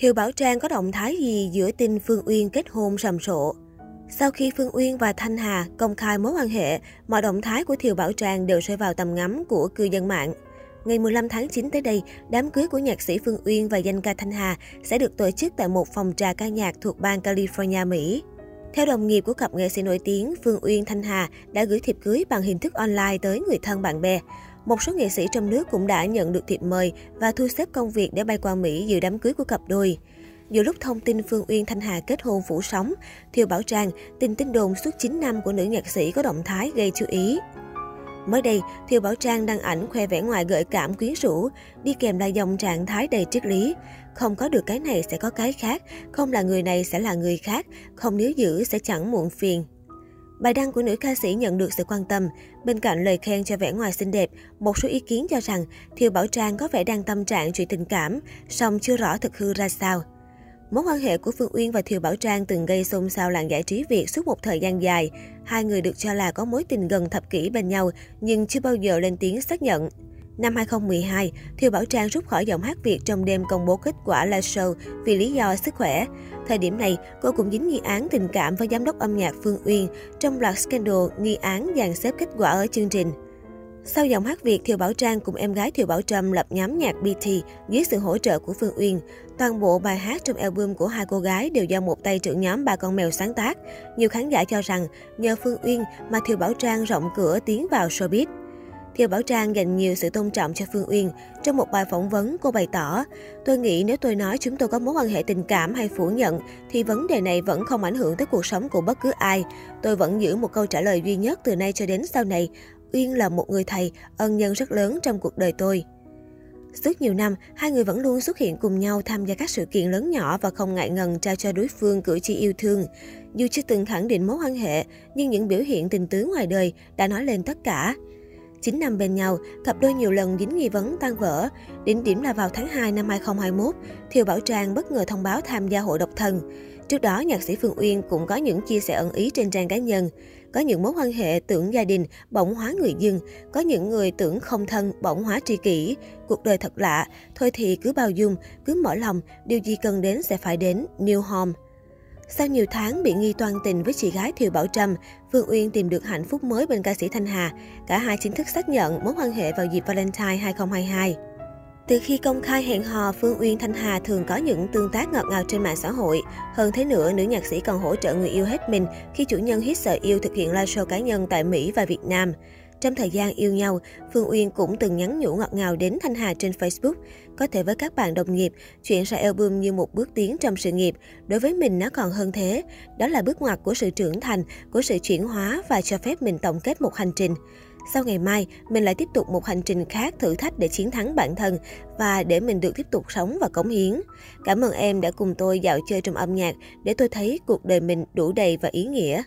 Hiệu Bảo Trang có động thái gì giữa tin Phương Uyên kết hôn sầm sộ? Sau khi Phương Uyên và Thanh Hà công khai mối quan hệ, mọi động thái của Thiều Bảo Trang đều rơi vào tầm ngắm của cư dân mạng. Ngày 15 tháng 9 tới đây, đám cưới của nhạc sĩ Phương Uyên và danh ca Thanh Hà sẽ được tổ chức tại một phòng trà ca nhạc thuộc bang California, Mỹ. Theo đồng nghiệp của cặp nghệ sĩ nổi tiếng, Phương Uyên Thanh Hà đã gửi thiệp cưới bằng hình thức online tới người thân bạn bè. Một số nghệ sĩ trong nước cũng đã nhận được thiệp mời và thu xếp công việc để bay qua Mỹ dự đám cưới của cặp đôi. Giữa lúc thông tin Phương Uyên Thanh Hà kết hôn phủ sóng, Thiều Bảo Trang tin tin đồn suốt 9 năm của nữ nhạc sĩ có động thái gây chú ý. Mới đây, Thiều Bảo Trang đăng ảnh khoe vẻ ngoài gợi cảm quyến rũ, đi kèm là dòng trạng thái đầy triết lý. Không có được cái này sẽ có cái khác, không là người này sẽ là người khác, không níu giữ sẽ chẳng muộn phiền. Bài đăng của nữ ca sĩ nhận được sự quan tâm. Bên cạnh lời khen cho vẻ ngoài xinh đẹp, một số ý kiến cho rằng Thiều Bảo Trang có vẻ đang tâm trạng chuyện tình cảm, song chưa rõ thực hư ra sao. Mối quan hệ của Phương Uyên và Thiều Bảo Trang từng gây xôn xao làng giải trí Việt suốt một thời gian dài. Hai người được cho là có mối tình gần thập kỷ bên nhau, nhưng chưa bao giờ lên tiếng xác nhận. Năm 2012, Thiều Bảo Trang rút khỏi giọng hát Việt trong đêm công bố kết quả live show vì lý do sức khỏe. Thời điểm này, cô cũng dính nghi án tình cảm với giám đốc âm nhạc Phương Uyên trong loạt scandal nghi án dàn xếp kết quả ở chương trình. Sau giọng hát Việt, Thiều Bảo Trang cùng em gái Thiều Bảo Trâm lập nhóm nhạc BT dưới sự hỗ trợ của Phương Uyên. Toàn bộ bài hát trong album của hai cô gái đều do một tay trưởng nhóm ba con mèo sáng tác. Nhiều khán giả cho rằng nhờ Phương Uyên mà Thiều Bảo Trang rộng cửa tiến vào showbiz. Thiều Bảo Trang dành nhiều sự tôn trọng cho Phương Uyên. Trong một bài phỏng vấn, cô bày tỏ, tôi nghĩ nếu tôi nói chúng tôi có mối quan hệ tình cảm hay phủ nhận, thì vấn đề này vẫn không ảnh hưởng tới cuộc sống của bất cứ ai. Tôi vẫn giữ một câu trả lời duy nhất từ nay cho đến sau này. Uyên là một người thầy, ân nhân rất lớn trong cuộc đời tôi. Suốt nhiều năm, hai người vẫn luôn xuất hiện cùng nhau tham gia các sự kiện lớn nhỏ và không ngại ngần trao cho đối phương cử chỉ yêu thương. Dù chưa từng khẳng định mối quan hệ, nhưng những biểu hiện tình tứ ngoài đời đã nói lên tất cả. 9 năm bên nhau, cặp đôi nhiều lần dính nghi vấn tan vỡ. Đỉnh điểm là vào tháng 2 năm 2021, Thiều Bảo Trang bất ngờ thông báo tham gia hội độc thân. Trước đó, nhạc sĩ Phương Uyên cũng có những chia sẻ ẩn ý trên trang cá nhân. Có những mối quan hệ tưởng gia đình, bỗng hóa người dưng, Có những người tưởng không thân, bỗng hóa tri kỷ. Cuộc đời thật lạ, thôi thì cứ bao dung, cứ mở lòng, điều gì cần đến sẽ phải đến, New Home. Sau nhiều tháng bị nghi toan tình với chị gái Thiều Bảo Trâm, Phương Uyên tìm được hạnh phúc mới bên ca sĩ Thanh Hà. Cả hai chính thức xác nhận mối quan hệ vào dịp Valentine 2022. Từ khi công khai hẹn hò, Phương Uyên Thanh Hà thường có những tương tác ngọt ngào trên mạng xã hội. Hơn thế nữa, nữ nhạc sĩ còn hỗ trợ người yêu hết mình khi chủ nhân hít sợ yêu thực hiện live show cá nhân tại Mỹ và Việt Nam. Trong thời gian yêu nhau, Phương Uyên cũng từng nhắn nhủ ngọt ngào đến Thanh Hà trên Facebook. Có thể với các bạn đồng nghiệp, chuyện ra album như một bước tiến trong sự nghiệp. Đối với mình nó còn hơn thế. Đó là bước ngoặt của sự trưởng thành, của sự chuyển hóa và cho phép mình tổng kết một hành trình. Sau ngày mai, mình lại tiếp tục một hành trình khác thử thách để chiến thắng bản thân và để mình được tiếp tục sống và cống hiến. Cảm ơn em đã cùng tôi dạo chơi trong âm nhạc để tôi thấy cuộc đời mình đủ đầy và ý nghĩa.